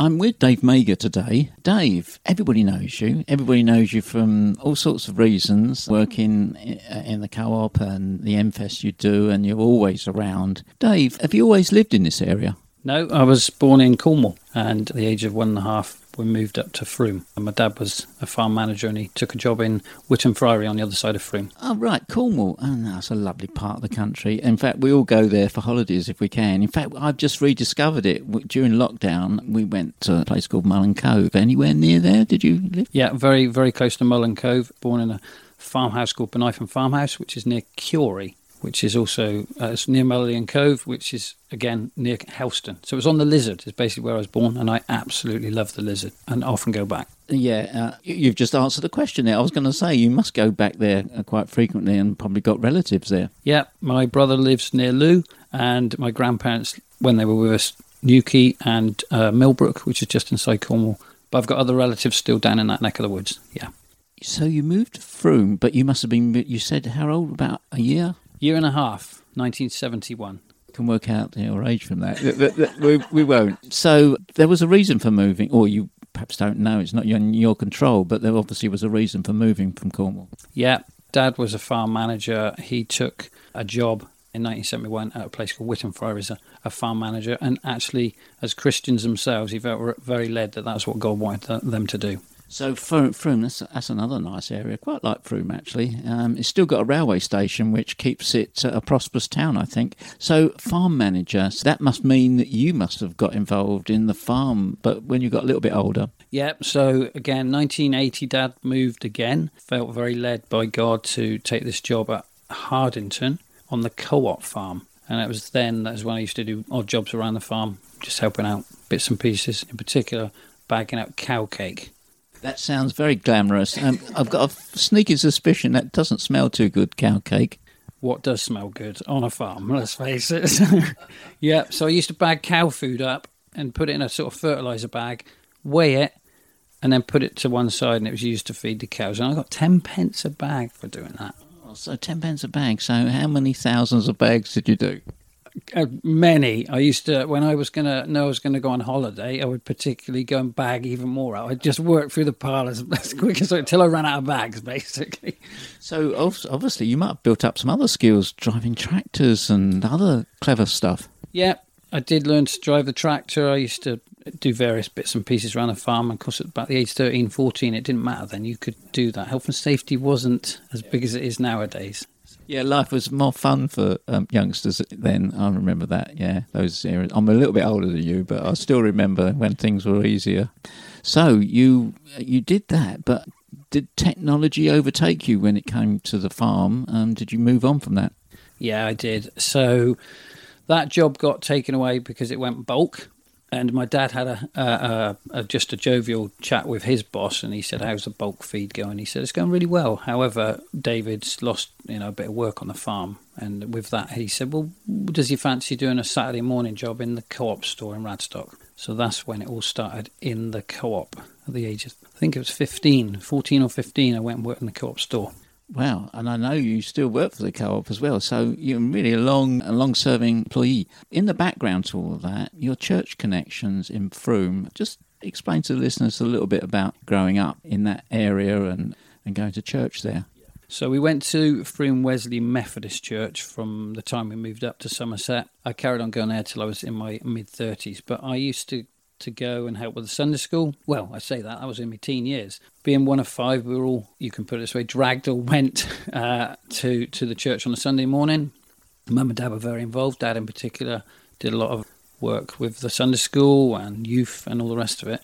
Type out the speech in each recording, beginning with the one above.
I'm with Dave Mager today. Dave, everybody knows you. Everybody knows you from all sorts of reasons, working in the co op and the MFest you do, and you're always around. Dave, have you always lived in this area? No, I was born in Cornwall, and at the age of one and a half, we moved up to Frome. And my dad was a farm manager and he took a job in Witham Friary on the other side of Frome. Oh, right, Cornwall. Oh, no, that's a lovely part of the country. In fact, we all go there for holidays if we can. In fact, I've just rediscovered it. During lockdown, we went to a place called Mullion Cove. Anywhere near there? Did you live? Yeah, very, very close to Mullion Cove. Born in a farmhouse called Benytham Farmhouse, which is near Cury which is also uh, near Mullion Cove, which is again near Helston. So it was on the Lizard, is basically where I was born, and I absolutely love the Lizard and often go back. Yeah, uh, you've just answered the question there. I was going to say you must go back there uh, quite frequently and probably got relatives there. Yeah, my brother lives near Looe, and my grandparents, when they were with us, Newquay and uh, Millbrook, which is just inside Cornwall. But I've got other relatives still down in that neck of the woods. Yeah. So you moved to Frome, but you must have been, you said, how old? About a year? Year and a half, 1971. Can work out your age from that. we, we won't. So there was a reason for moving, or you perhaps don't know. It's not in your control, but there obviously was a reason for moving from Cornwall. Yeah, Dad was a farm manager. He took a job in 1971 at a place called Friary as a, a, farm manager. And actually, as Christians themselves, he felt very led that that's what God wanted them to do. So Frome, that's, that's, another nice area. Quite like Frome actually. Um, it's still got a railway station, which keeps it a prosperous town, I think. So farm manager, so that must mean that you must have got involved in the farm, but when you got a little bit older. Yep. So again, 1980, Dad moved again. Felt very led by God to take this job at Hardington on the co-op farm, and it was then that was when I used to do odd jobs around the farm, just helping out bits and pieces. In particular, bagging out cow cake that sounds very glamorous. Um, I've got a sneaky suspicion that doesn't smell too good, cow cake. What does smell good on a farm, let's face it. yeah, so I used to bag cow food up and put it in a sort of fertiliser bag, weigh it, and then put it to one side, and it was used to feed the cows. And I got 10 pence a bag for doing that. Oh, so 10 pence a bag. So how many thousands of bags did you do? Uh, many. I used to when I was gonna know I was gonna go on holiday. I would particularly go and bag even more out. I'd just work through the pile as, as quick as until I ran out of bags, basically. So obviously, you might have built up some other skills, driving tractors and other clever stuff. Yeah, I did learn to drive the tractor. I used to do various bits and pieces around the farm. And of course, at about the age 13, 14, it didn't matter then. You could do that. Health and safety wasn't as big as it is nowadays. Yeah, life was more fun for um, youngsters then. I remember that. Yeah, those. I'm a little bit older than you, but I still remember when things were easier. So you you did that, but did technology overtake you when it came to the farm? Um, did you move on from that? Yeah, I did. So that job got taken away because it went bulk and my dad had a, a, a, just a jovial chat with his boss, and he said, "How's the bulk feed going?" He said, "It's going really well." However, David's lost you know a bit of work on the farm, and with that, he said, "Well, does he fancy doing a Saturday morning job in the co-op store in Radstock?" So that's when it all started in the co-op at the age of I think it was 15, 14 or 15. I went and worked in the co-op store. Wow, and I know you still work for the co-op as well, so you're really a long, a long-serving employee. In the background to all of that, your church connections in Frome. Just explain to the listeners a little bit about growing up in that area and, and going to church there. So we went to Frome Wesley Methodist Church from the time we moved up to Somerset. I carried on going there till I was in my mid 30s, but I used to to go and help with the Sunday school. Well, I say that, I was in my teen years. Being one of five, we were all, you can put it this way, dragged or went uh, to, to the church on a Sunday morning. Mum and dad were very involved. Dad, in particular, did a lot of work with the Sunday school and youth and all the rest of it.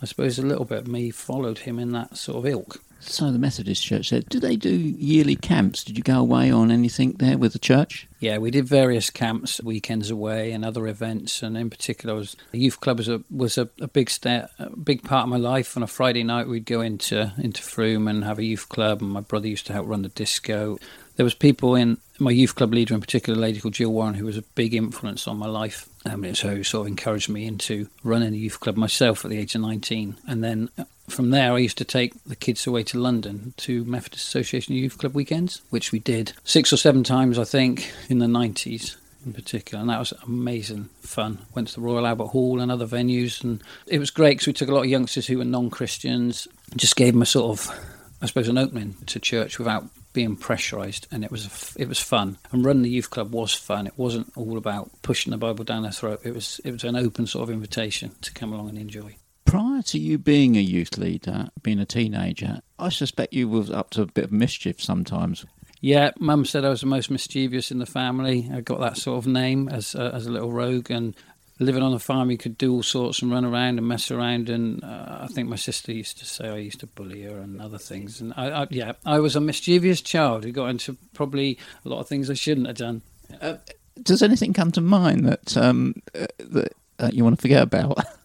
I suppose a little bit of me followed him in that sort of ilk. So the Methodist Church said, do they do yearly camps? Did you go away on anything there with the church? Yeah, we did various camps, weekends away, and other events. And in particular, was the youth club was a was a, a big sta- a big part of my life. On a Friday night, we'd go into into Frome and have a youth club. And my brother used to help run the disco. There was people in my youth club leader, in particular, a lady called Jill Warren, who was a big influence on my life. Um, so sort of encouraged me into running a youth club myself at the age of 19. And then from there, I used to take the kids away to London to Methodist Association Youth Club weekends, which we did six or seven times, I think, in the 90s. in particular, and that was amazing fun. Went to the Royal Albert Hall and other venues, and it was great because we took a lot of youngsters who were non-Christians, just gave them a sort of, I suppose, an opening to church without being pressurised, and it was it was fun. And running the youth club was fun. It wasn't all about pushing the Bible down their throat. It was it was an open sort of invitation to come along and enjoy. Prior to you being a youth leader, being a teenager, I suspect you was up to a bit of mischief sometimes. Yeah, Mum said I was the most mischievous in the family. I got that sort of name as uh, as a little rogue, and living on a farm, you could do all sorts and run around and mess around. And uh, I think my sister used to say I used to bully her and other things. And I, I, yeah, I was a mischievous child who got into probably a lot of things I shouldn't have done. Uh, does anything come to mind that um, uh, that uh, you want to forget about?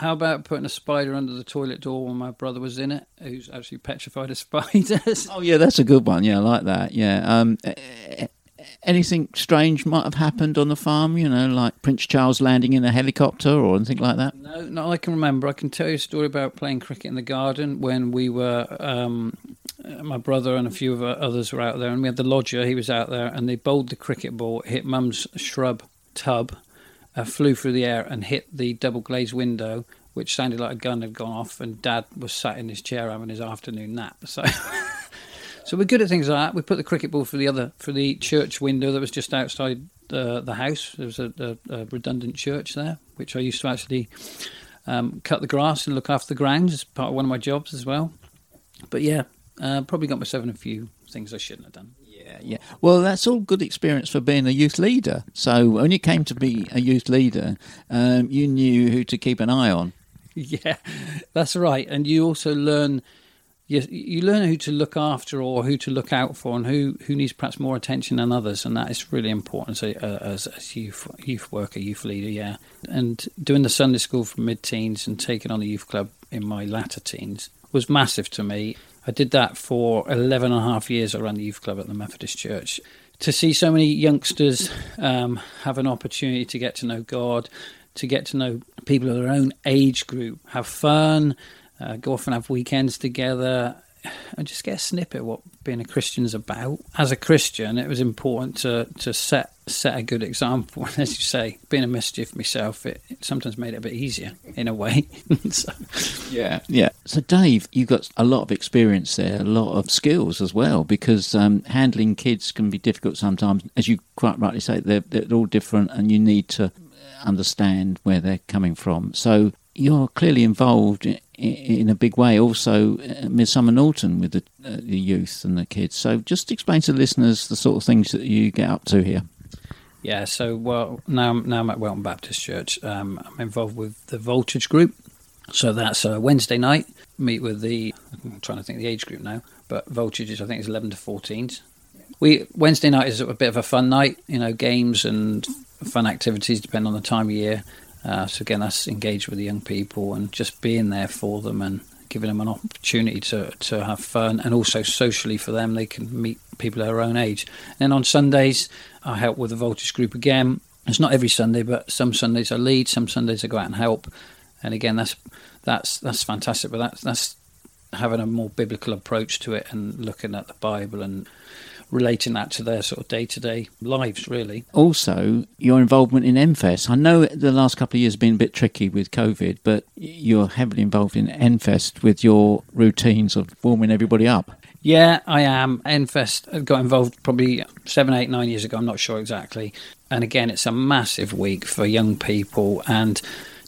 How about putting a spider under the toilet door when my brother was in it, who's actually petrified of spiders? Oh yeah, that's a good one. Yeah, I like that. Yeah. Um, anything strange might have happened on the farm? You know, like Prince Charles landing in a helicopter or anything like that? No, not I can remember. I can tell you a story about playing cricket in the garden when we were. Um, my brother and a few of others were out there, and we had the lodger. He was out there, and they bowled the cricket ball, hit Mum's shrub tub, uh, flew through the air and hit the double glazed window, which sounded like a gun had gone off. And Dad was sat in his chair having his afternoon nap. So, so we're good at things like that. We put the cricket ball for the other for the church window that was just outside uh, the house. There was a, a, a, redundant church there, which I used to actually um, cut the grass and look after the grounds as part of one of my jobs as well. But yeah, uh, probably got myself in a few things I shouldn't have done yeah. Well, that's all good experience for being a youth leader. So when you came to be a youth leader, um, you knew who to keep an eye on. Yeah, that's right. And you also learn you, you learn who to look after or who to look out for and who, who needs perhaps more attention than others. And that is really important as a, as, as youth, youth worker, youth leader, yeah. And doing the Sunday school from mid teens and taking on the youth club in my latter teens was massive to me. I did that for 11 and a half years. I ran the youth club at the Methodist Church. To see so many youngsters um, have an opportunity to get to know God, to get to know people of their own age group, have fun, uh, go off and have weekends together, and just get a snippet of what being a Christian is about. As a Christian, it was important to, to set set a good example. And as you say, being a mischief myself, it, it sometimes made it a bit easier in a way. so. Yeah, yeah. So, Dave, you've got a lot of experience there, a lot of skills as well, because um, handling kids can be difficult sometimes. As you quite rightly say, they're, they're all different, and you need to understand where they're coming from. So, you're clearly involved in a big way also uh, Midsomer Norton with the, uh, the youth and the kids. So just explain to the listeners the sort of things that you get up to here. Yeah, so well now now I'm at Welton Baptist Church. Um, I'm involved with the Voltage Group. So that's a Wednesday night. Meet with the I'm trying to think the age group now, but Voltage is I think is 11 to 14s. We Wednesday night is a bit of a fun night. You know, games and fun activities depend on the time of year. Uh, so again, that's engaged with the young people and just being there for them and giving them an opportunity to, to have fun and also socially for them they can meet people their own age. And then on Sundays, I help with the Voltage group again. It's not every Sunday, but some Sundays I lead, some Sundays I go out and help. And again, that's that's that's fantastic. But that's that's having a more biblical approach to it and looking at the Bible and relating that to their sort of day to day lives, really. Also, your involvement in NFEST. I know the last couple of years have been a bit tricky with COVID, but you're heavily involved in NFEST with your routines of warming everybody up. Yeah, I am. NFEST got involved probably seven, eight, nine years ago. I'm not sure exactly. And again, it's a massive week for young people. And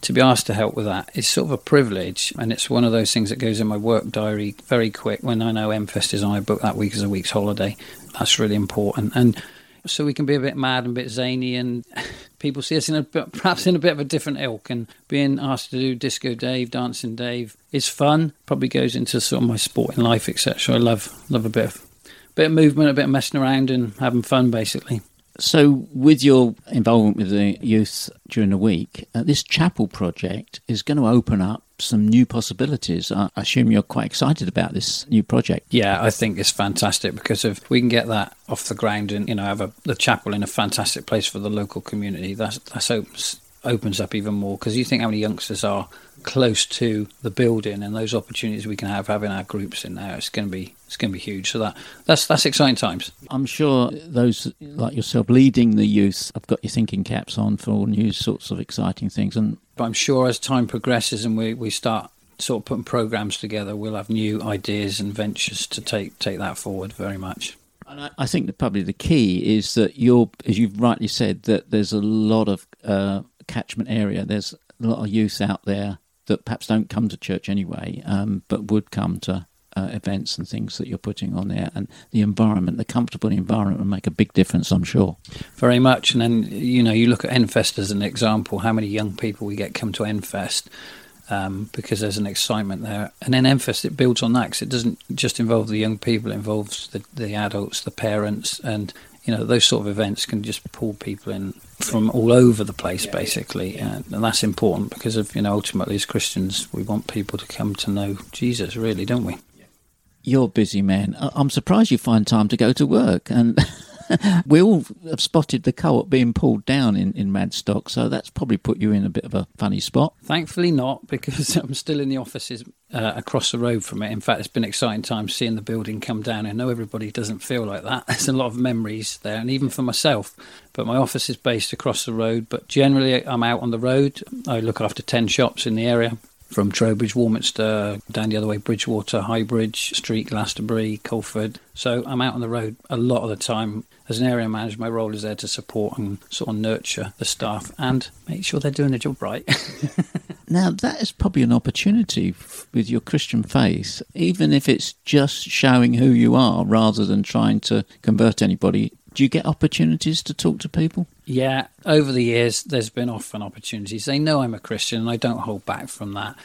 to be asked to help with that is sort of a privilege. And it's one of those things that goes in my work diary very quick. When I know NFEST is on, I book that week as a week's holiday. That's really important. And so we can be a bit mad and a bit zany, and people see us in a perhaps in a bit of a different ilk. And being asked to do Disco Dave, Dancing Dave is fun. Probably goes into sort of my sporting life, etc. I love love a bit of bit of movement, a bit of messing around, and having fun, basically. So, with your involvement with the youth during the week, uh, this chapel project is going to open up some new possibilities. I assume you're quite excited about this new project. Yeah, I think it's fantastic because if we can get that off the ground and you know have a, the chapel in a fantastic place for the local community, that's that's opens up even more because you think how many youngsters are close to the building and those opportunities we can have having our groups in there. It's going to be it's going to be huge. So that that's that's exciting times. I'm sure those like yourself leading the youth have got your thinking caps on for all new sorts of exciting things. And but I'm sure as time progresses and we, we start sort of putting programs together, we'll have new ideas and ventures to take take that forward very much. And I, think that probably the key is that you're, as you've rightly said, that there's a lot of uh, catchment area. There's a lot of youth out there that perhaps don't come to church anyway, um, but would come to uh, events and things that you're putting on there, and the environment, the comfortable environment, will make a big difference, I'm sure. Very much. And then you know, you look at Enfest as an example. How many young people we get come to Enfest um, because there's an excitement there, and then Enfest it builds on that because it doesn't just involve the young people; it involves the the adults, the parents, and you know those sort of events can just pull people in from all over the place basically. And, and, that's important because of you know ultimately as christians we want people to come to know jesus really don't we? You're busy man. I'm surprised you find time to go to work. And we all have spotted the co-op being pulled down in, in Radstock, so that's probably put you in a bit of a funny spot. Thankfully not, because I'm still in the offices uh, across the road from it. In fact, it's been exciting times seeing the building come down. I know everybody doesn't feel like that. There's a lot of memories there, and even for myself. But my office is based across the road. But generally, I'm out on the road. I look after 10 shops in the area from Trowbridge, Warminster, down the other way, Bridgwater, Highbridge, Street, Glastonbury, Coleford. So I'm out on the road a lot of the time. As an area manager, my role is there to support and sort of nurture the staff and make sure they're doing the job right. now, that is probably an opportunity with your Christian faith, even if it's just showing who you are rather than trying to convert anybody do you get opportunities to talk to people? Yeah, over the years, there's been often opportunities. They know I'm a Christian, and I don't hold back from that.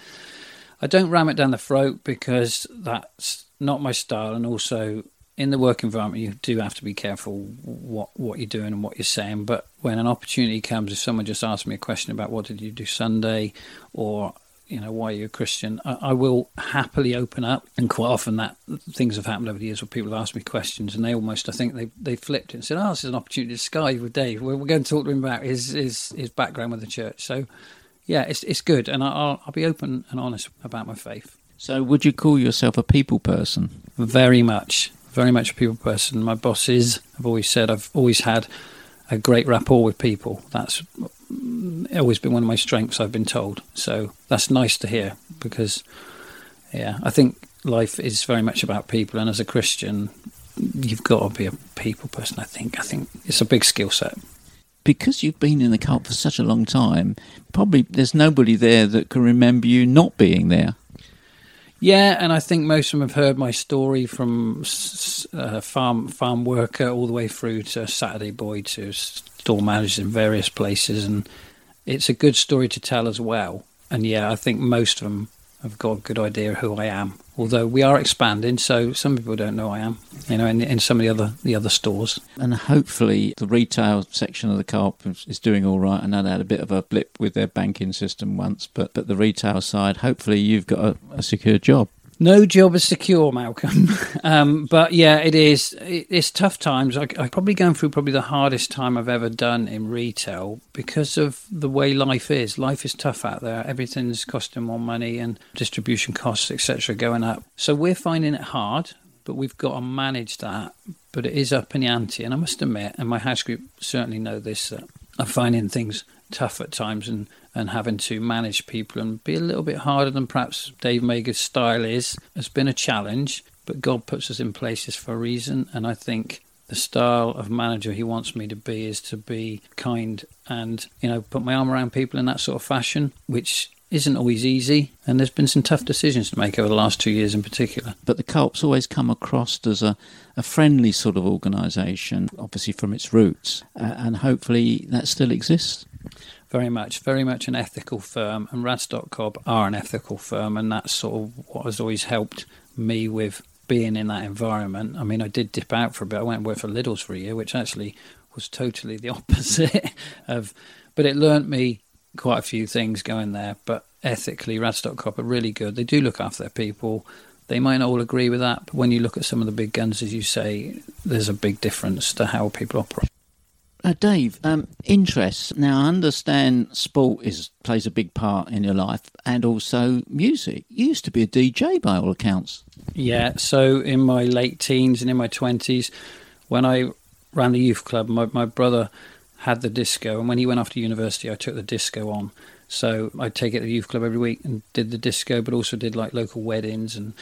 I don't ram it down the throat because that's not my style, and also in the work environment, you do have to be careful what what you're doing and what you're saying. But when an opportunity comes, if someone just asks me a question about what did you do Sunday, or you know, why you're you a Christian? I, I, will happily open up, and quite often that things have happened over the years where people have asked me questions, and they almost, I think, they they flipped it and said, "Oh, this is an opportunity to sky with Dave. We're, we're going to talk to him about his his his background with the church." So, yeah, it's it's good, and I'll I'll be open and honest about my faith. So, would you call yourself a people person? Very much, very much a people person. My bosses have always said I've always had a great rapport with people. That's always been one of my strengths, I've been told. So that's nice to hear because, yeah, I think life is very much about people. And as a Christian, you've got to be a people person, I think. I think it's a big skill set. Because you've been in the cult for such a long time, probably there's nobody there that can remember you not being there. Yeah, and I think most of them have heard my story from uh, farm farm worker all the way through to Saturday boy to store managers in various places, and it's a good story to tell as well. And yeah, I think most of them have got a good idea who I am. Although we are expanding, so some people don't know I am. You know, in, in some of the other the other stores. And hopefully, the retail section of the co-op is doing all right. I know they had a bit of a blip with their banking system once, but but the retail side, hopefully, you've got a, a secure job. No job is secure, Malcolm. um, but yeah, it is. It, it's tough times. I, I'm probably going through probably the hardest time I've ever done in retail because of the way life is. Life is tough out there. Everything's costing more money, and distribution costs, etc., going up. So we're finding it hard, but we've got to manage that. But it is up in the ante, and I must admit, and my house group certainly know this that I'm finding things tough at times, and and having to manage people and be a little bit harder than perhaps Dave Mager's style is has been a challenge. But God puts us in places for a reason, and I think the style of manager he wants me to be is to be kind and you know put my arm around people in that sort of fashion, which isn't always easy, and there's been some tough decisions to make over the last two years in particular. But the co-op's always come across as a, a friendly sort of organisation, obviously from its roots, uh, and hopefully that still exists very much, very much an ethical firm, and Radstock Co-op are an ethical firm, and that's sort of what has always helped me with being in that environment. I mean, I did dip out for a bit. I went and worked for Lidl's for a year, which actually was totally the opposite of, but it learnt me quite a few things going there. But ethically, Radstock Co-op are really good. They do look after their people. They might not all agree with that, but when you look at some of the big guns, as you say, there's a big difference to how people operate Now, Dave, um, interests. Now, I understand sport is plays a big part in your life, and also music. You used to be a DJ by all accounts. Yeah, so in my late teens and in my 20s, when I ran the youth club, my, my brother had the disco, and when he went off to university, I took the disco on. So I'd take it to the youth club every week and did the disco, but also did like local weddings and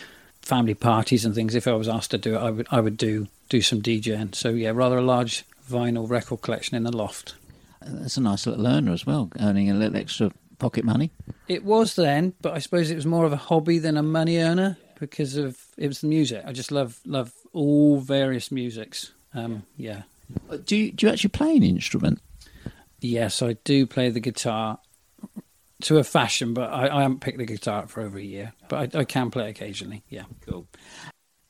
family parties and things. If I was asked to do it, I would I would do do some DJing. So yeah, rather a large vinyl record collection in the loft. That's a nice little earner as well, earning a little extra pocket money. It was then, but I suppose it was more of a hobby than a money earner because of it was the music. I just love love all various musics. Um, yeah. Do you, do you actually play an instrument? Yes, I do play the guitar to a fashion, but I, I haven't picked the guitar up for over a year. But I, I can play occasionally. Yeah. Cool.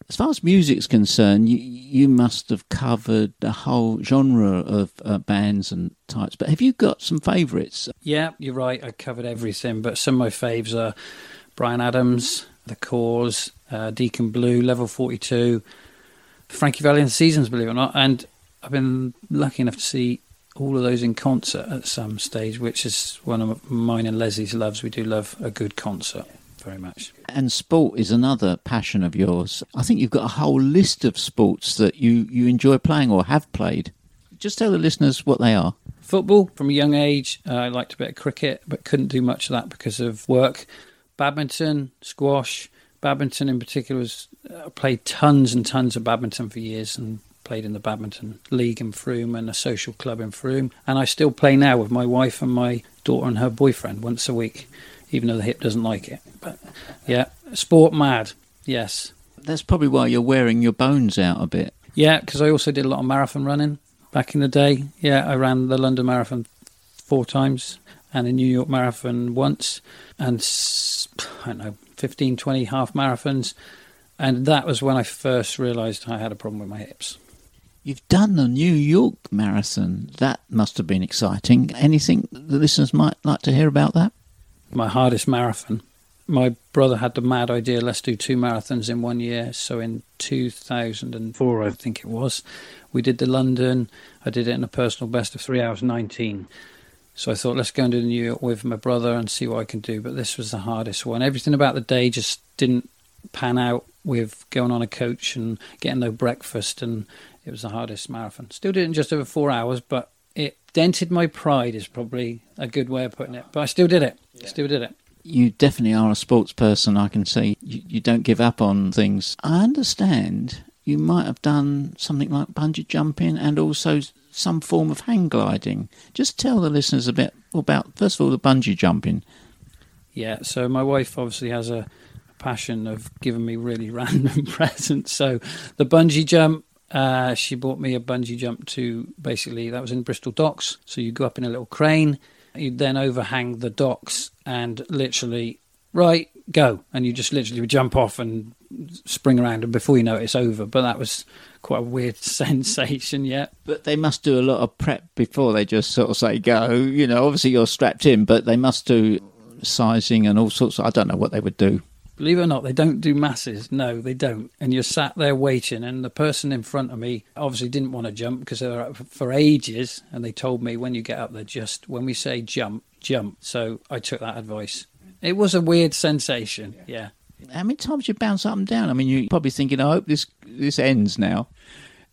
As far as music's concerned, you, you must have covered a whole genre of uh, bands and types. But have you got some favourites? Yeah, you're right. I covered everything, but some of my faves are Bryan Adams, The Corrs, uh, Deacon Blue, Level 42, Frankie Valli and the Seasons, believe it or not. And I've been lucky enough to see all of those in concert at some stage, which is one of mine and Leslie's loves. We do love a good concert very much. And sport is another passion of yours. I think you've got a whole list of sports that you, you enjoy playing or have played. Just tell the listeners what they are. Football from a young age. Uh, I liked a bit of cricket, but couldn't do much of that because of work. Badminton, squash. Badminton in particular was uh, played tons and tons of badminton for years and played in the badminton league in Frome and a social club in Frome. And I still play now with my wife and my daughter and her boyfriend once a week even though the hip doesn't like it. But yeah, sport mad. Yes. That's probably why you're wearing your bones out a bit. Yeah, because I also did a lot of marathon running back in the day. Yeah, I ran the London Marathon four times and the New York Marathon once, and I don't know, 15, 20 half marathons. And that was when I first realised I had a problem with my hips. You've done the New York Marathon. That must have been exciting. Anything the listeners might like to hear about that? My hardest marathon. My brother had the mad idea, let's do two marathons in one year. So in 2004, I think it was, we did the London. I did it in a personal best of three hours 19. So I thought, let's go and do the New York with my brother and see what I can do. But this was the hardest one. Everything about the day just didn't pan out with going on a coach and getting no breakfast. And it was the hardest marathon. Still did it in just over four hours, but it dented my pride, is probably a good way of putting it. But I still did it. Yeah. Still did it. You definitely are a sports person. I can see you, you don't give up on things. I understand you might have done something like bungee jumping and also some form of hang gliding. Just tell the listeners a bit about, first of all, the bungee jumping. Yeah, so my wife obviously has a passion of giving me really random presents. So the bungee jump, uh, she bought me a bungee jump to basically, that was in Bristol Docks. So you go up in a little crane You'd then overhang the docks and literally, right, go. And you just literally would jump off and spring around, and before you know it, it's over. But that was quite a weird sensation, yeah. But they must do a lot of prep before they just sort of say go. You know, obviously you're strapped in, but they must do sizing and all sorts of, I don't know what they would do. Believe it or not, they don't do masses. No, they don't. And you're sat there waiting, and the person in front of me obviously didn't want to jump because they were up for ages. And they told me when you get up there, just when we say jump, jump. So I took that advice. It was a weird sensation. Yeah. How many times you bounce up and down? I mean, you're probably thinking, I hope this this ends now.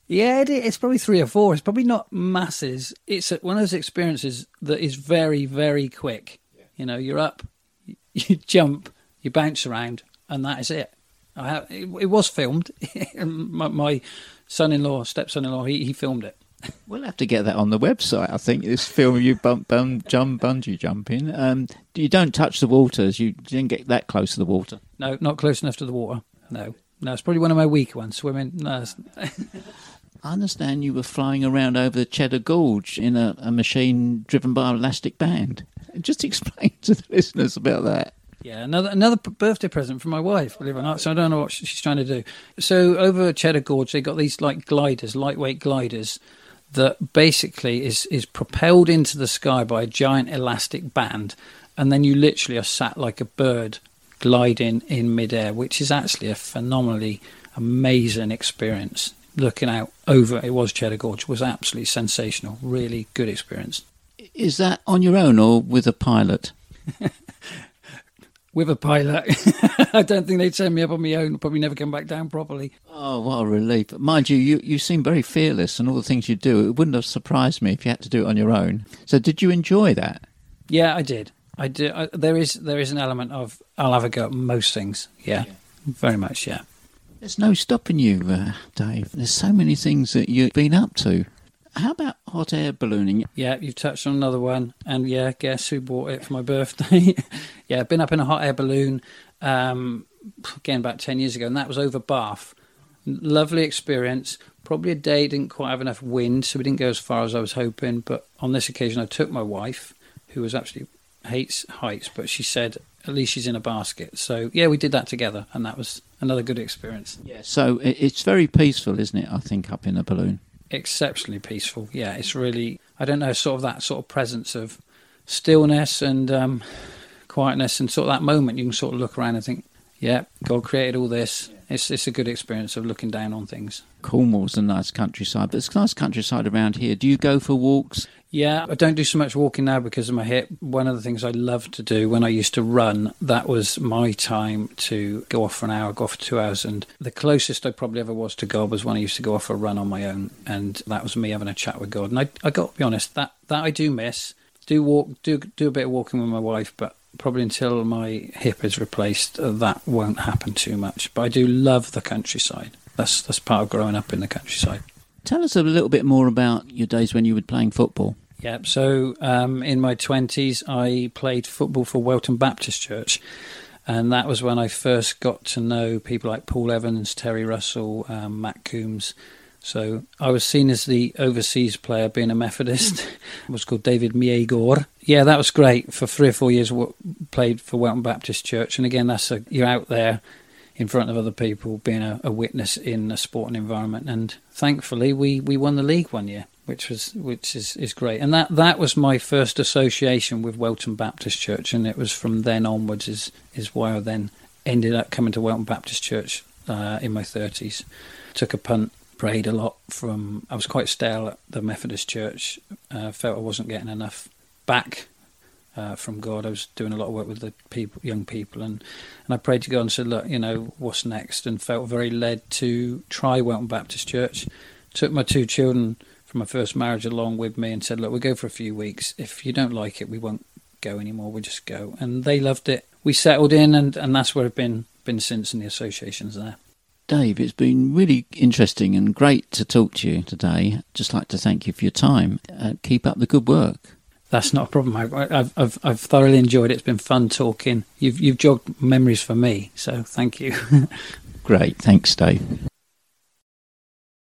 Yeah, it, it's probably three or four. It's probably not masses. It's one of those experiences that is very, very quick. You know, you're up, you jump, you bounce around, and that is it. Have, it, it, was filmed. my, my, son-in-law, stepson-in-law, he, he filmed it. We'll have to get that on the website. I think this film you bump, bump, jump, bungee jumping. Um, you don't touch the waters. You didn't get that close to the water. No, not close enough to the water. No, no, it's probably one of my weaker ones. Swimming. No. I understand you were flying around over the Cheddar Gorge in a, a machine driven by an elastic band. Just explain to the listeners about that. Yeah, another another birthday present for my wife, believe it or not. So I don't know what she's trying to do. So over Cheddar Gorge, they got these like gliders, lightweight gliders, that basically is is propelled into the sky by a giant elastic band, and then you literally are sat like a bird gliding in midair, which is actually a phenomenally amazing experience. looking out over it was Cheddar Gorge was absolutely sensational. Really good experience. Is that on your own or with a pilot? with a pilot. I don't think they'd send me up on my own. Probably never come back down properly. Oh, what a relief! Mind you, you you seem very fearless, and all the things you do. It wouldn't have surprised me if you had to do it on your own. So, did you enjoy that? Yeah, I did. I do. I, there is there is an element of I'll have a go at most things. Yeah, yeah. very much. Yeah. There's no stopping you, uh, Dave. There's so many things that you've been up to. How about hot air ballooning? Yeah, you've touched on another one. And yeah, guess who bought it for my birthday? yeah, been up in a hot air balloon um, again about 10 years ago, and that was over Bath. Lovely experience. Probably a day didn't quite have enough wind, so we didn't go as far as I was hoping. But on this occasion, I took my wife, who was actually hates heights, but she said at least she's in a basket. So yeah, we did that together, and that was another good experience. Yeah. So it's very peaceful, isn't it? I think up in a balloon exceptionally peaceful. Yeah, it's really I don't know sort of that sort of presence of stillness and um, quietness and sort of that moment you can sort of look around and think, yeah, God created all this. It's it's a good experience of looking down on things. Cornwall's a nice countryside, but it's nice countryside around here. Do you go for walks? Yeah, I don't do so much walking now because of my hip. One of the things I loved to do when I used to run, that was my time to go off for an hour, go off for two hours. And the closest I probably ever was to God was when I used to go off for a run on my own. And that was me having a chat with God. And I, I got to be honest, that, that I do miss. Do walk, do do a bit of walking with my wife, but probably until my hip is replaced, uh, that won't happen too much. But I do love the countryside. That's that's part of growing up in the countryside. Tell us a little bit more about your days when you were playing football. Yeah, so um, in my 20s, I played football for Welton Baptist Church. And that was when I first got to know people like Paul Evans, Terry Russell, um, Matt Coombs. So I was seen as the overseas player, being a Methodist. it was called David Miegor. Yeah, that was great. For three or four years, played for Welton Baptist Church. And again, that's a, you're out there in front of other people, being a, a witness in a sporting environment. And thankfully, we, we won the league one year which was which is, is great. And that, that was my first association with Welton Baptist Church, and it was from then onwards is is why I then ended up coming to Welton Baptist Church uh, in my thirties. Took a punt, prayed a lot. From I was quite stale at the Methodist Church. Uh, felt I wasn't getting enough back uh, from God. I was doing a lot of work with the people, young people, and, and I prayed to God and said, "Look, you know, what's next?" And felt very led to try Welton Baptist Church. Took my two children from my first marriage along with me and said, Look, we'll go for a few weeks. If you don't like it, we won't go anymore. We'll just go. And they loved it. We settled in, and, and that's where I've been, been since, and the association's there. Dave, it's been really interesting and great to talk to you today. Just like to thank you for your time. Uh, keep up the good work. That's not a problem. I've, I've, I've thoroughly enjoyed it. It's been fun talking. You've, you've jogged memories for me, so thank you. Great. Thanks, Dave.